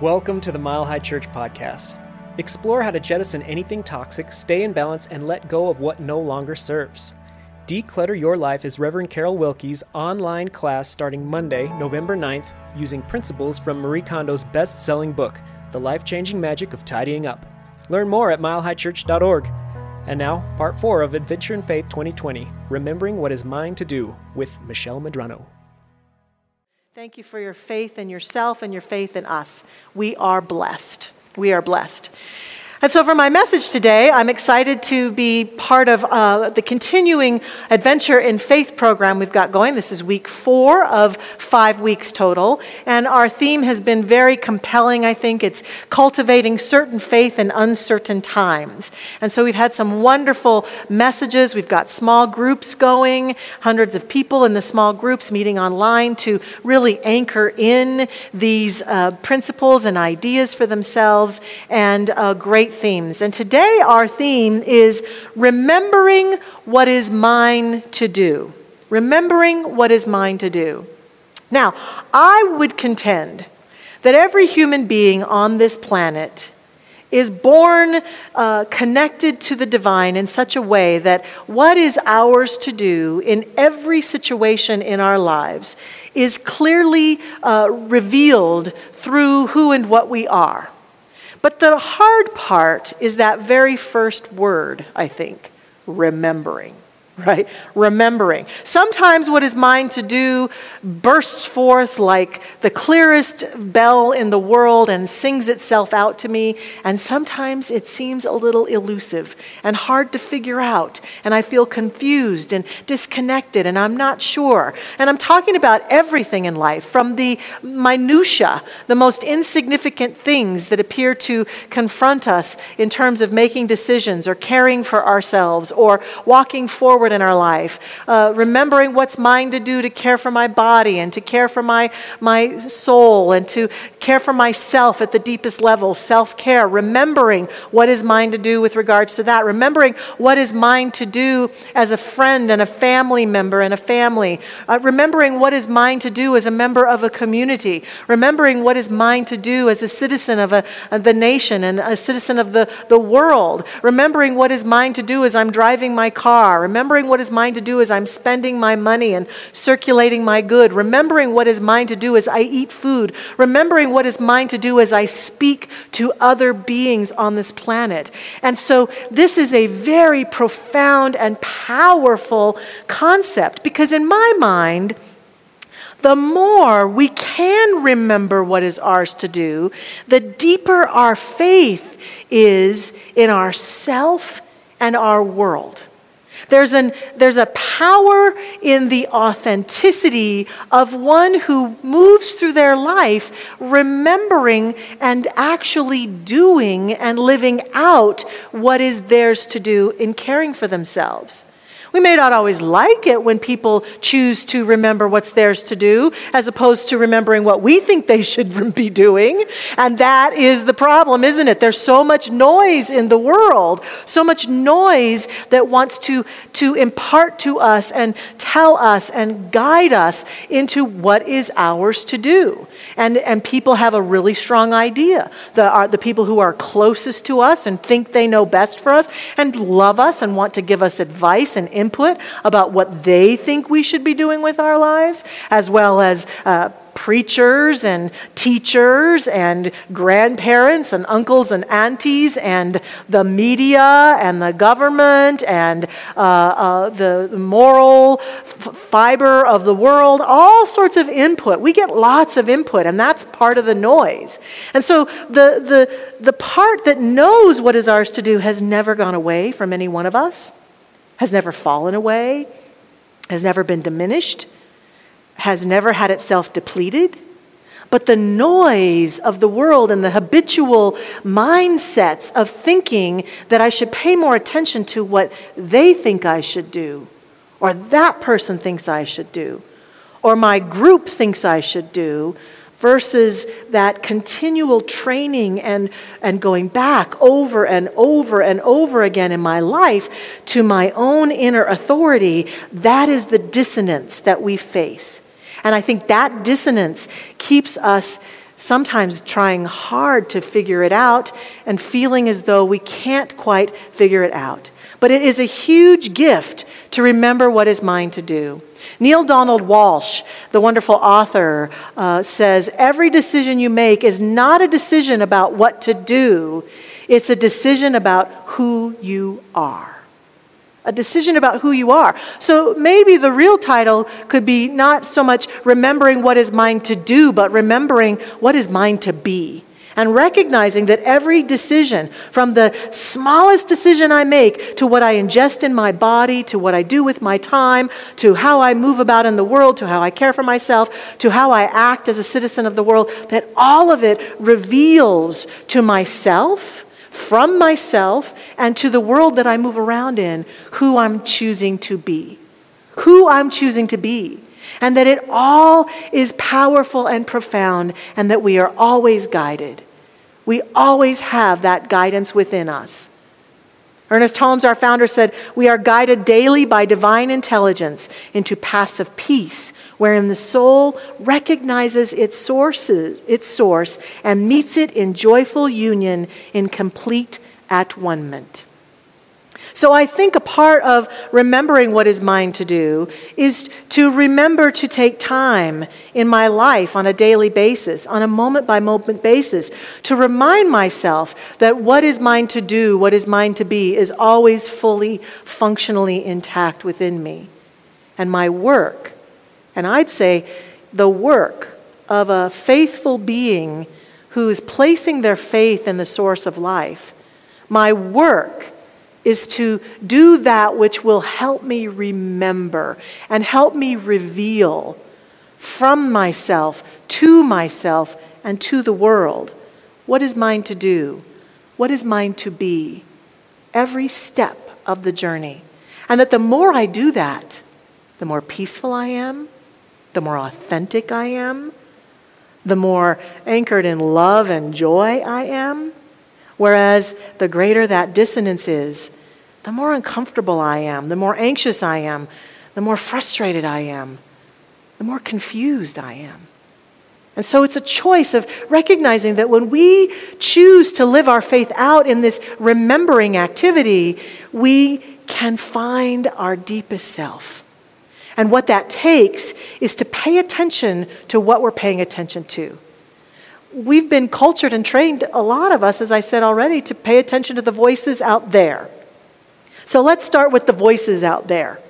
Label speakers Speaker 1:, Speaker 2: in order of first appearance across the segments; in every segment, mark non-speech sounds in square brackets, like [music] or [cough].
Speaker 1: Welcome to the Mile High Church podcast. Explore how to jettison anything toxic, stay in balance, and let go of what no longer serves. Declutter Your Life is Reverend Carol Wilkie's online class starting Monday, November 9th, using principles from Marie Kondo's best selling book, The Life Changing Magic of Tidying Up. Learn more at milehighchurch.org. And now, part four of Adventure in Faith 2020 Remembering What Is Mine to Do with Michelle Medrano.
Speaker 2: Thank you for your faith in yourself and your faith in us. We are blessed. We are blessed. And so, for my message today, I'm excited to be part of uh, the continuing Adventure in Faith program we've got going. This is week four of five weeks total. And our theme has been very compelling, I think. It's cultivating certain faith in uncertain times. And so, we've had some wonderful messages. We've got small groups going, hundreds of people in the small groups meeting online to really anchor in these uh, principles and ideas for themselves, and a great themes. And today, our theme is remembering what is mine to do. Remembering what is mine to do. Now, I would contend that every human being on this planet is born uh, connected to the divine in such a way that what is ours to do in every situation in our lives is clearly uh, revealed through who and what we are. But the hard part is that very first word, I think remembering [laughs] right? Remembering. Sometimes what is mine to do bursts forth like the clearest bell in the world and sings itself out to me. And sometimes it seems a little elusive and hard to figure out. And I feel confused and disconnected and I'm not sure. And I'm talking about everything in life from the minutiae, the most insignificant things that appear to confront us in terms of making decisions or caring for ourselves or walking forward forward in our life. Uh, remembering what's mine to do to care for my body and to care for my, my soul and to care for myself at the deepest level, self care. Remembering what is mine to do with regards to that. Remembering what is mine to do as a friend and a family member and a family. Uh, remembering what is mine to do as a member of a community. Remembering what is mine to do as a citizen of, a, of the nation and a citizen of the, the world. Remembering what is mine to do as I'm driving my car. Remembering remembering what is mine to do as I'm spending my money and circulating my good, remembering what is mine to do as I eat food, remembering what is mine to do as I speak to other beings on this planet. And so this is a very profound and powerful concept because, in my mind, the more we can remember what is ours to do, the deeper our faith is in ourself and our world. There's, an, there's a power in the authenticity of one who moves through their life remembering and actually doing and living out what is theirs to do in caring for themselves. We may not always like it when people choose to remember what's theirs to do as opposed to remembering what we think they should [laughs] be doing. And that is the problem, isn't it? There's so much noise in the world, so much noise that wants to, to impart to us and tell us and guide us into what is ours to do. And, and people have a really strong idea. The, are, the people who are closest to us and think they know best for us and love us and want to give us advice and input about what they think we should be doing with our lives, as well as uh, preachers and teachers and grandparents and uncles and aunties and the media and the government and uh, uh, the moral f- fiber of the world, all sorts of input. We get lots of input, and that's part of the noise. And so the, the, the part that knows what is ours to do has never gone away from any one of us, has never fallen away, has never been diminished has never had itself depleted. But the noise of the world and the habitual mindsets of thinking that I should pay more attention to what they think I should do, or that person thinks I should do, or my group thinks I should do, versus that continual training and, and going back over and over and over again in my life to my own inner authority, that is the dissonance that we face. And I think that dissonance keeps us sometimes trying hard to figure it out and feeling as though we can't quite figure it out. But it is a huge gift to remember what is mine to do. Neale Donald Walsch, the wonderful author, uh, says every decision you make is not a decision about what to do, it's a decision about who you are a decision about who you are. So maybe the real title could be not so much remembering what is mine to do, but remembering what is mine to be. And recognizing that every decision, from the smallest decision I make to what I ingest in my body, to what I do with my time, to how I move about in the world, to how I care for myself, to how I act as a citizen of the world, that all of it reveals to myself from myself and to the world that I move around in who I'm choosing to be. Who I'm choosing to be. And that it all is powerful and profound, and that we are always guided. We always have that guidance within us. Ernest Holmes, our founder, said, We are guided daily by divine intelligence into paths of peace, wherein the soul recognizes its sources, its source, and meets it in joyful union in complete at one-ment. So I think a part of remembering what is mine to do is to remember to take time in my life on a daily basis, on a moment by moment basis, to remind myself that what is mine to do, what is mine to be, is always fully, functionally intact within me. And my work, and I'd say the work of a faithful being who is placing their faith in the source of life, my work is to do that which will help me remember and help me reveal from myself to myself and to the world what is mine to do, what is mine to be, every step of the journey. And that the more I do that, the more peaceful I am, the more authentic I am, the more anchored in love and joy I am Whereas the greater that dissonance is, the more uncomfortable I am, the more anxious I am, the more frustrated I am, the more confused I am. And so it's a choice of recognizing that when we choose to live our faith out in this remembering activity, we can find our deepest self. And what that takes is to pay attention to what we're paying attention to we've been cultured and trained, a lot of us, as I said already, to pay attention to the voices out there. So let's start with the voices out there.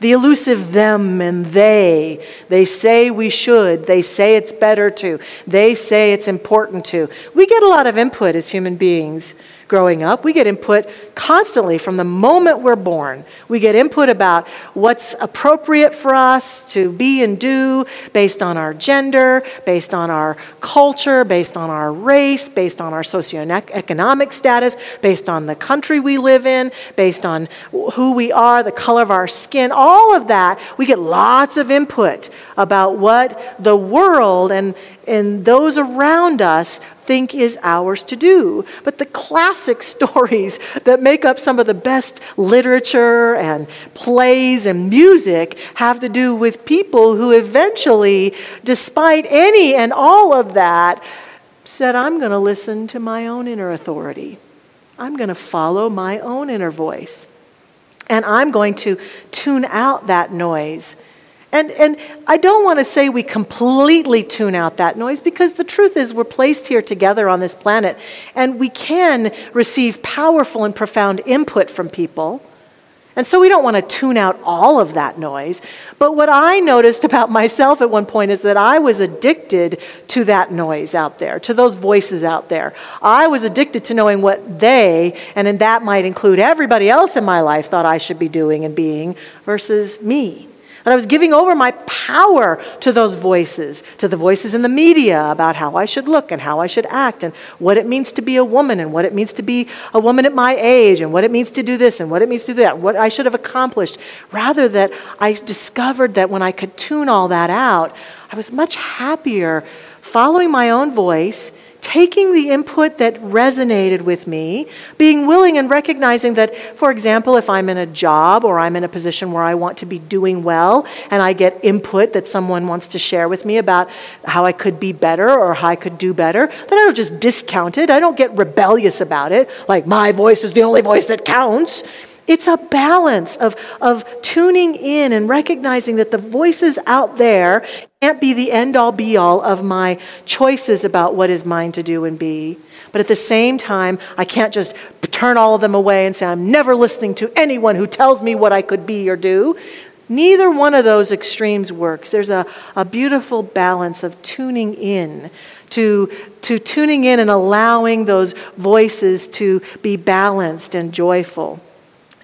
Speaker 2: The elusive them and they. They say we should. They say it's better to. They say it's important to. We get a lot of input as human beings growing up. We get input constantly from the moment we're born. We get input about what's appropriate for us to be and do based on our gender, based on our culture, based on our race, based on our socioeconomic status, based on the country we live in, based on who we are, the color of our skin, all of that. We get lots of input about what the world and, and those around us think is ours to do. But the classic [laughs] stories that make up some of the best literature and plays and music have to do with people who eventually, despite any and all of that, said, I'm going to listen to my own inner authority. I'm going to follow my own inner voice. And I'm going to tune out that noise and, and I don't want to say we completely tune out that noise because the truth is we're placed here together on this planet and we can receive powerful and profound input from people. And so we don't want to tune out all of that noise. But what I noticed about myself at one point is that I was addicted to that noise out there, to those voices out there. I was addicted to knowing what they, and that might include everybody else in my life, thought I should be doing and being versus me. And I was giving over my power to those voices, to the voices in the media about how I should look and how I should act and what it means to be a woman and what it means to be a woman at my age and what it means to do this and what it means to do that, what I should have accomplished. Rather that I discovered that when I could tune all that out, I was much happier following my own voice taking the input that resonated with me, being willing and recognizing that, for example, if I'm in a job or I'm in a position where I want to be doing well and I get input that someone wants to share with me about how I could be better or how I could do better, then I don't just discount it. I don't get rebellious about it, like my voice is the only voice that counts. It's a balance of, of tuning in and recognizing that the voices out there can't be the end all be all of my choices about what is mine to do and be. But at the same time, I can't just turn all of them away and say, I'm never listening to anyone who tells me what I could be or do. Neither one of those extremes works. There's a, a beautiful balance of tuning in, to, to tuning in and allowing those voices to be balanced and joyful.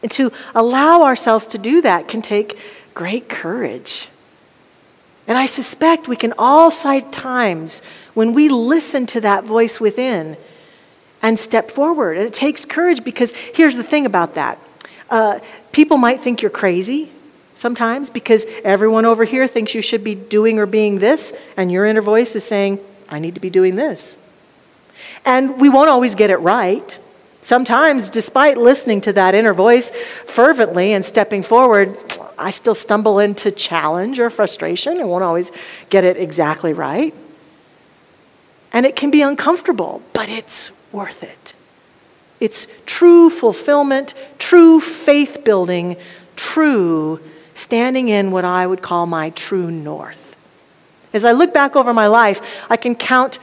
Speaker 2: And to allow ourselves to do that can take great courage. And I suspect we can all cite times when we listen to that voice within and step forward. And it takes courage because here's the thing about that uh, people might think you're crazy sometimes because everyone over here thinks you should be doing or being this, and your inner voice is saying, I need to be doing this. And we won't always get it right. Sometimes, despite listening to that inner voice fervently and stepping forward, I still stumble into challenge or frustration. I won't always get it exactly right. And it can be uncomfortable, but it's worth it. It's true fulfillment, true faith building, true standing in what I would call my true north. As I look back over my life, I can count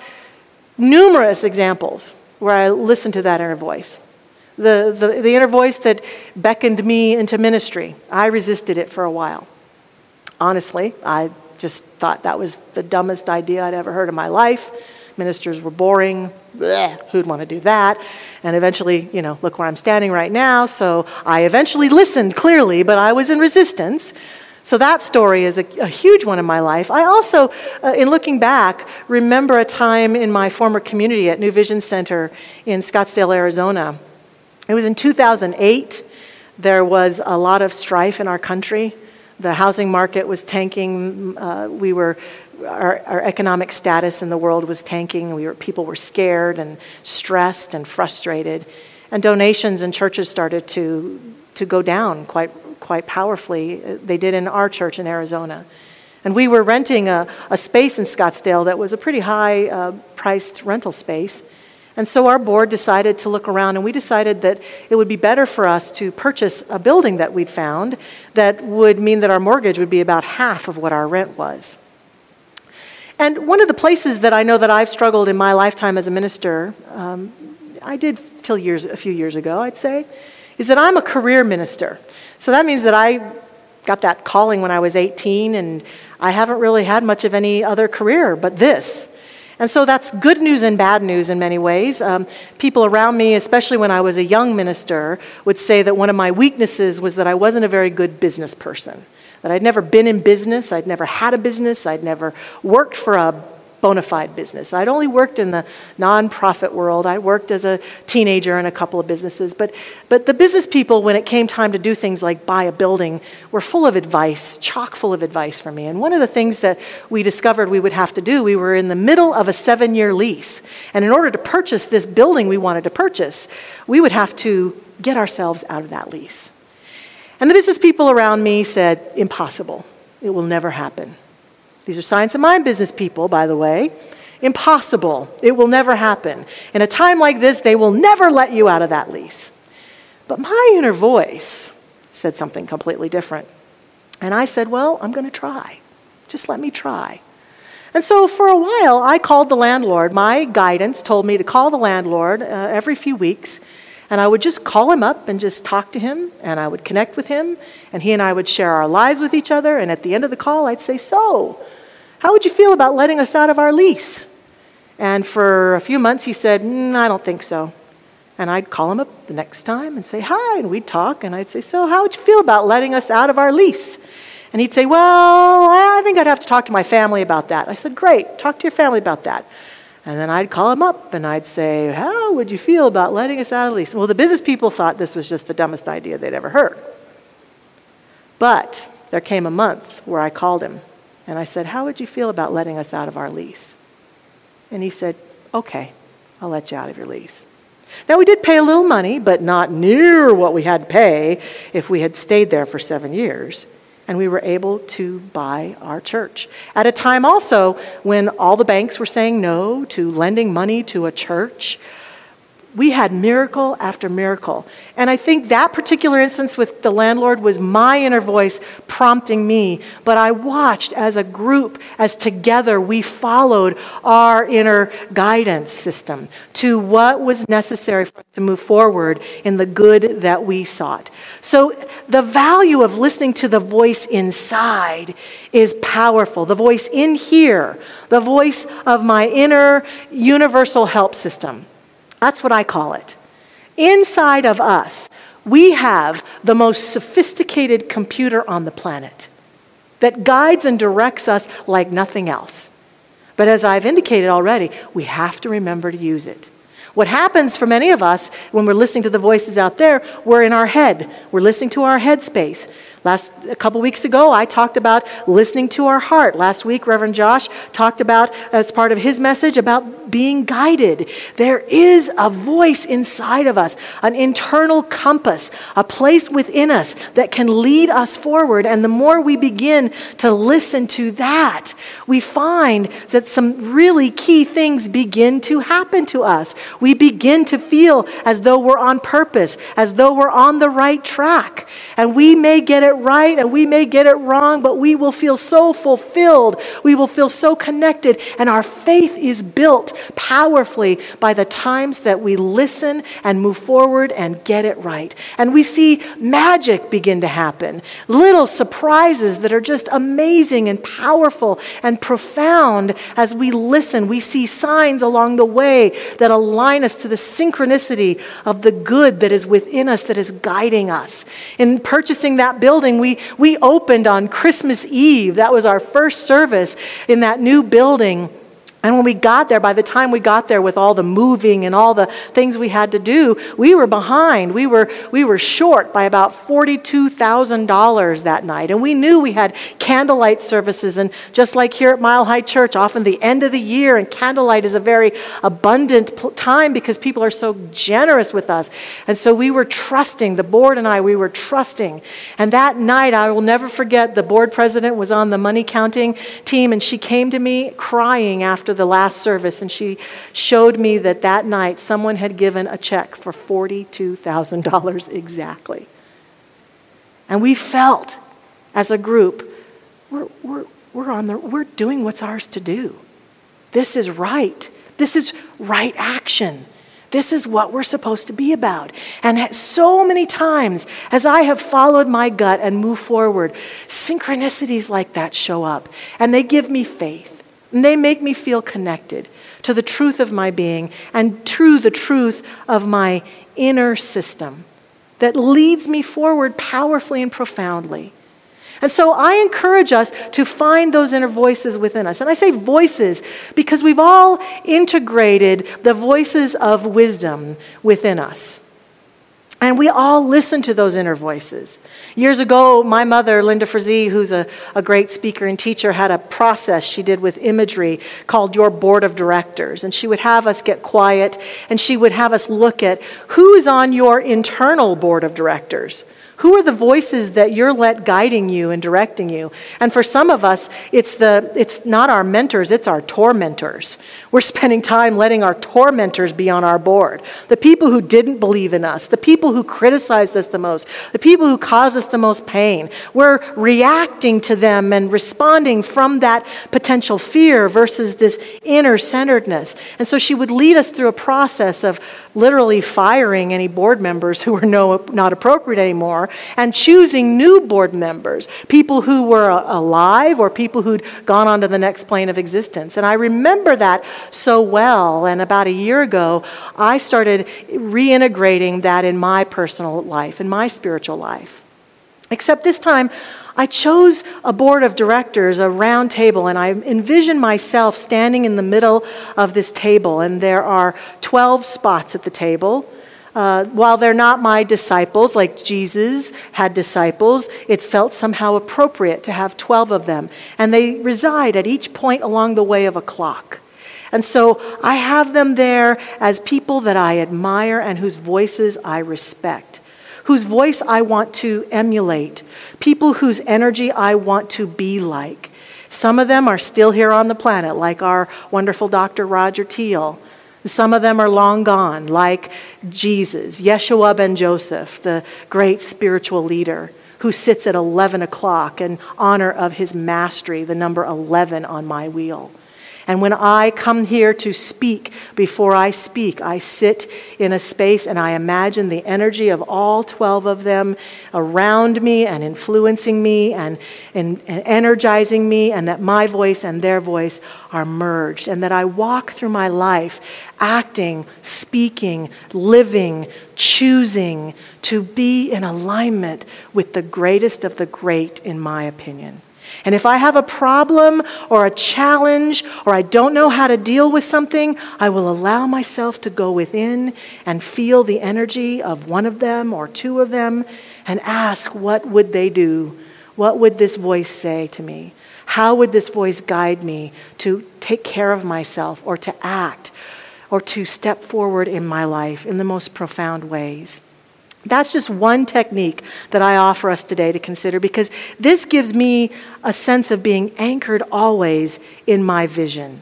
Speaker 2: numerous examples where I listened to that inner voice. The, the, the inner voice that beckoned me into ministry, I resisted it for a while. Honestly, I just thought that was the dumbest idea I'd ever heard in my life. Ministers were boring. Blech, who'd want to do that? And eventually, you know, look where I'm standing right now. So I eventually listened clearly, but I was in resistance. So that story is a, a, huge one in my life. I also, uh, in looking back, remember a time in my former community at New Vision Center in Scottsdale, Arizona. It was in 2008. There was a lot of strife in our country. The housing market was tanking. Uh, we were, our, our, economic status in the world was tanking. We were, people were scared and stressed and frustrated. And donations and churches started to, to go down quite quite powerfully. They did in our church in Arizona. And we were renting a, a space in Scottsdale that was a pretty high uh, priced rental space. And so our board decided to look around, and we decided that it would be better for us to purchase a building that we'd found that would mean that our mortgage would be about half of what our rent was. And one of the places that I know that I've struggled in my lifetime as a minister, um, I did till years, a few years ago, I'd say, is that I'm a career minister. So that means that I got that calling when I was 18, and I haven't really had much of any other career but this. And so that's good news and bad news in many ways. Um, people around me, especially when I was a young minister, would say that one of my weaknesses was that I wasn't a very good business person. That I'd never been in business, I'd never had a business, I'd never worked for a bona fide business. I'd only worked in the nonprofit world. I worked as a teenager in a couple of businesses. But, but the business people, when it came time to do things like buy a building, were full of advice, chock full of advice for me. And one of the things that we discovered we would have to do, we were in the middle of a seven year lease. And in order to purchase this building we wanted to purchase, we would have to get ourselves out of that lease. And the business people around me said, impossible. It will never happen. These are Science of Mind business people, by the way. Impossible. It will never happen. In a time like this, they will never let you out of that lease. But my inner voice said something completely different. And I said, Well, I'm going to try. Just let me try. And so for a while, I called the landlord. My guidance told me to call the landlord uh, every few weeks. And I would just call him up and just talk to him, and I would connect with him, and he and I would share our lives with each other. And at the end of the call, I'd say, So, how would you feel about letting us out of our lease? And for a few months, he said, mm, I don't think so. And I'd call him up the next time and say, Hi. And we'd talk. And I'd say, So, how would you feel about letting us out of our lease? And he'd say, Well, I think I'd have to talk to my family about that. I said, Great. Talk to your family about that. And then I'd call him up and I'd say, How would you feel about letting us out of the lease? Well, the business people thought this was just the dumbest idea they'd ever heard. But there came a month where I called him and I said, How would you feel about letting us out of our lease? And he said, Okay. I'll let you out of your lease. Now, we did pay a little money, but not near what we had to pay if we had stayed there for seven years. And we were able to buy our church. At a time also when all the banks were saying no to lending money to a church, we had miracle after miracle. And I think that particular instance with the landlord was my inner voice prompting me. But I watched as a group, as together we followed our inner guidance system to what was necessary to move forward in the good that we sought. So the value of listening to the voice inside is powerful. The voice in here, the voice of my inner universal help system. That's what I call it. Inside of us, we have the most sophisticated computer on the planet that guides and directs us like nothing else. But as I've indicated already, we have to remember to use it. What happens for many of us when we're listening to the voices out there, we're in our head. We're listening to our head space. Last a couple weeks ago, I talked about listening to our heart. Last week, Reverend Josh talked about, as part of his message, about being guided. There is a voice inside of us, an internal compass, a place within us that can lead us forward. And the more we begin to listen to that, we find that some really key things begin to happen to us. We begin to feel as though we're on purpose, as though we're on the right track. And we may get it right and we may get it wrong, but we will feel so fulfilled. We will feel so connected. And our faith is built powerfully by the times that we listen and move forward and get it right. And we see magic begin to happen little surprises that are just amazing and powerful and profound as we listen. We see signs along the way that align us to the synchronicity of the good that is within us, that is guiding us. In purchasing that building, building. We, we opened on Christmas Eve. That was our first service in that new building. And when we got there, by the time we got there with all the moving and all the things we had to do, we were behind. We were, we were short by about $42,000 that night. And we knew we had candlelight services. And just like here at Mile High Church, often the end of the year, and candlelight is a very abundant time because people are so generous with us. And so we were trusting, the board and I, we were trusting. And that night, I will never forget, the board president was on the money counting team, and she came to me crying after after the last service, and she showed me that that night someone had given a check for $42,000 exactly. And we felt as a group, we're, we're, we're, on the, we're doing what's ours to do. This is right. This is right action. This is what we're supposed to be about. And so many times, as I have followed my gut and moved forward, synchronicities like that show up, and they give me faith. And they make me feel connected to the truth of my being and to the truth of my inner system that leads me forward powerfully and profoundly. And so I encourage us to find those inner voices within us. And I say voices because we've all integrated the voices of wisdom within us. And we all listen to those inner voices. Years ago, my mother, Linda Frazee, who's a, a great speaker and teacher, had a process she did with imagery called Your Board of Directors. And she would have us get quiet and she would have us look at who is on your internal board of directors. Who are the voices that you're let guiding you and directing you? And for some of us, it's, the, it's not our mentors, it's our tormentors. We're spending time letting our tormentors be on our board. The people who didn't believe in us, the people who criticized us the most, the people who caused us the most pain. We're reacting to them and responding from that potential fear versus this inner centeredness. And so she would lead us through a process of literally firing any board members who were no, not appropriate anymore and choosing new board members, people who were alive or people who'd gone on to the next plane of existence. And I remember that so well. And about a year ago, I started reintegrating that in my personal life, in my spiritual life. Except this time, I chose a board of directors, a round table, and I envision myself standing in the middle of this table. And there are 12 spots at the table. Uh, while they're not my disciples, like Jesus had disciples, it felt somehow appropriate to have 12 of them. And they reside at each point along the way of a clock. And so I have them there as people that I admire and whose voices I respect, whose voice I want to emulate, people whose energy I want to be like. Some of them are still here on the planet, like our wonderful Dr. Roger Teel. Some of them are long gone, like Jesus, Yeshua ben Joseph, the great spiritual leader who sits at 11 o'clock in honor of his mastery, the number 11 on my wheel. And when I come here to speak, before I speak, I sit in a space and I imagine the energy of all 12 of them around me and influencing me and, and, and energizing me, and that my voice and their voice are merged. And that I walk through my life acting, speaking, living, choosing to be in alignment with the greatest of the great, in my opinion. And if I have a problem or a challenge or I don't know how to deal with something, I will allow myself to go within and feel the energy of one of them or two of them and ask, what would they do? What would this voice say to me? How would this voice guide me to take care of myself or to act or to step forward in my life in the most profound ways? That's just one technique that I offer us today to consider because this gives me a sense of being anchored always in my vision,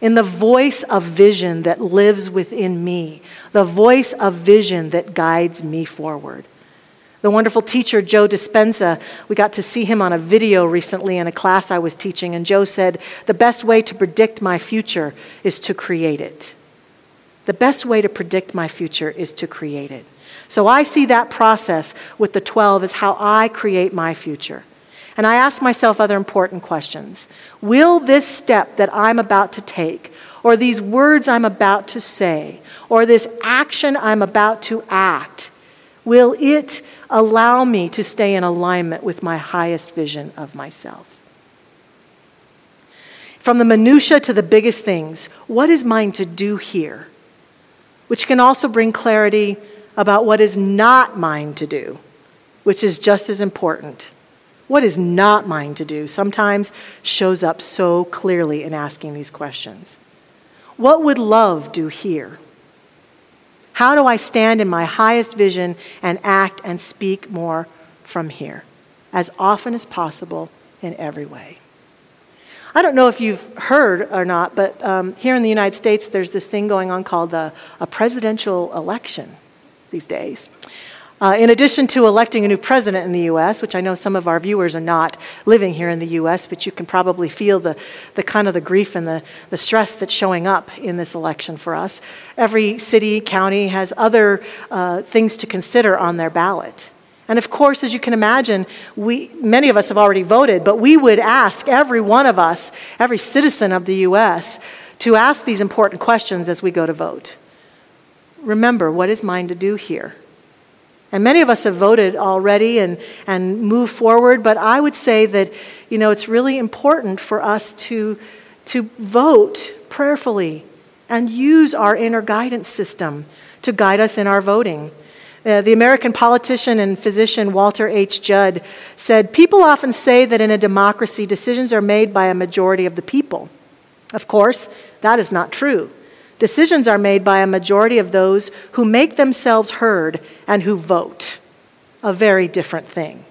Speaker 2: in the voice of vision that lives within me, the voice of vision that guides me forward. The wonderful teacher, Joe Dispenza, we got to see him on a video recently in a class I was teaching, and Joe said, The best way to predict my future is to create it. The best way to predict my future is to create it. So I see that process with the 12 as how I create my future. And I ask myself other important questions. Will this step that I'm about to take, or these words I'm about to say, or this action I'm about to act, will it allow me to stay in alignment with my highest vision of myself? From the minutia to the biggest things, what is mine to do here? Which can also bring clarity about what is not mine to do, which is just as important. What is not mine to do sometimes shows up so clearly in asking these questions. What would love do here? How do I stand in my highest vision and act and speak more from here, as often as possible in every way? I don't know if you've heard or not, but um, here in the United States, there's this thing going on called the, a presidential election these days. Uh, in addition to electing a new president in the U.S., which I know some of our viewers are not living here in the U.S., but you can probably feel the, the kind of the grief and the, the stress that's showing up in this election for us. Every city, county has other uh, things to consider on their ballot. And of course, as you can imagine, we, many of us have already voted, but we would ask every one of us, every citizen of the U.S., to ask these important questions as we go to vote remember what is mine to do here? And many of us have voted already and, and moved forward, but I would say that, you know, it's really important for us to, to vote prayerfully and use our inner guidance system to guide us in our voting. Uh, the American politician and physician Walter H. Judd said People often say that in a democracy, decisions are made by a majority of the people. Of course, that is not true. Decisions are made by a majority of those who make themselves heard and who vote. A very different thing.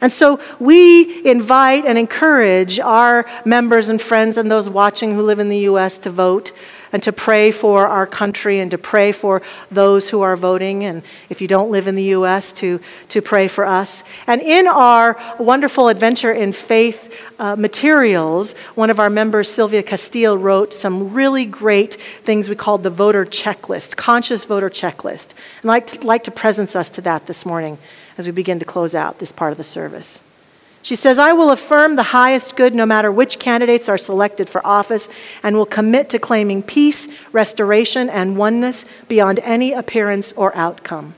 Speaker 2: And so we invite and encourage our members and friends and those watching who live in the U.S. to vote and to pray for our country and to pray for those who are voting. And if you don't live in the U.S., to, to pray for us. And in our wonderful adventure in faith uh, materials, one of our members, Sylvia Castillo, wrote some really great things we called the voter checklist, conscious voter checklist. And I'd like to, like to presence us to that this morning as we begin to close out this part of the service. She says, I will affirm the highest good no matter which candidates are selected for office and will commit to claiming peace, restoration, and oneness beyond any appearance or outcome.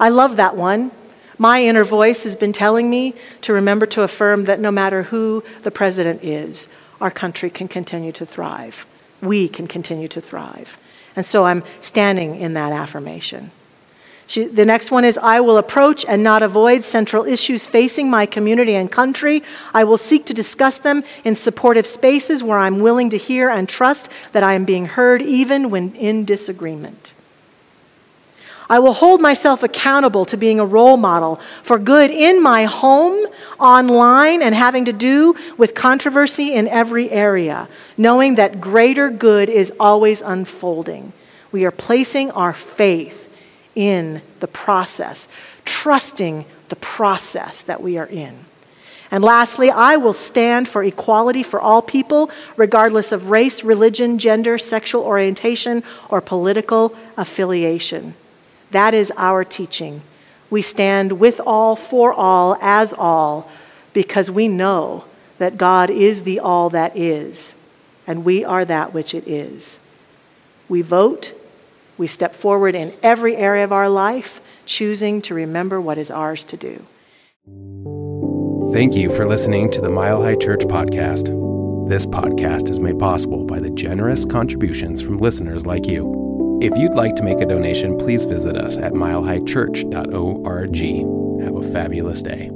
Speaker 2: I love that one. My inner voice has been telling me to remember to affirm that no matter who the president is, our country can continue to thrive. We can continue to thrive. And so I'm standing in that affirmation. She, the next one is I will approach and not avoid central issues facing my community and country. I will seek to discuss them in supportive spaces where I'm willing to hear and trust that I am being heard, even when in disagreement. I will hold myself accountable to being a role model for good in my home, online, and having to do with controversy in every area, knowing that greater good is always unfolding. We are placing our faith in the process, trusting the process that we are in. And lastly, I will stand for equality for all people, regardless of race, religion, gender, sexual orientation, or political affiliation. That is our teaching. We stand with all, for all, as all, because we know that God is the all that is, and we are that which it is. We vote we step forward in every area of our life, choosing to remember what is ours to do.
Speaker 3: Thank you for listening to the Mile High Church podcast. This podcast is made possible by the generous contributions from listeners like you. If you'd like to make a donation, please visit us at milehighchurch.org. Have a fabulous day.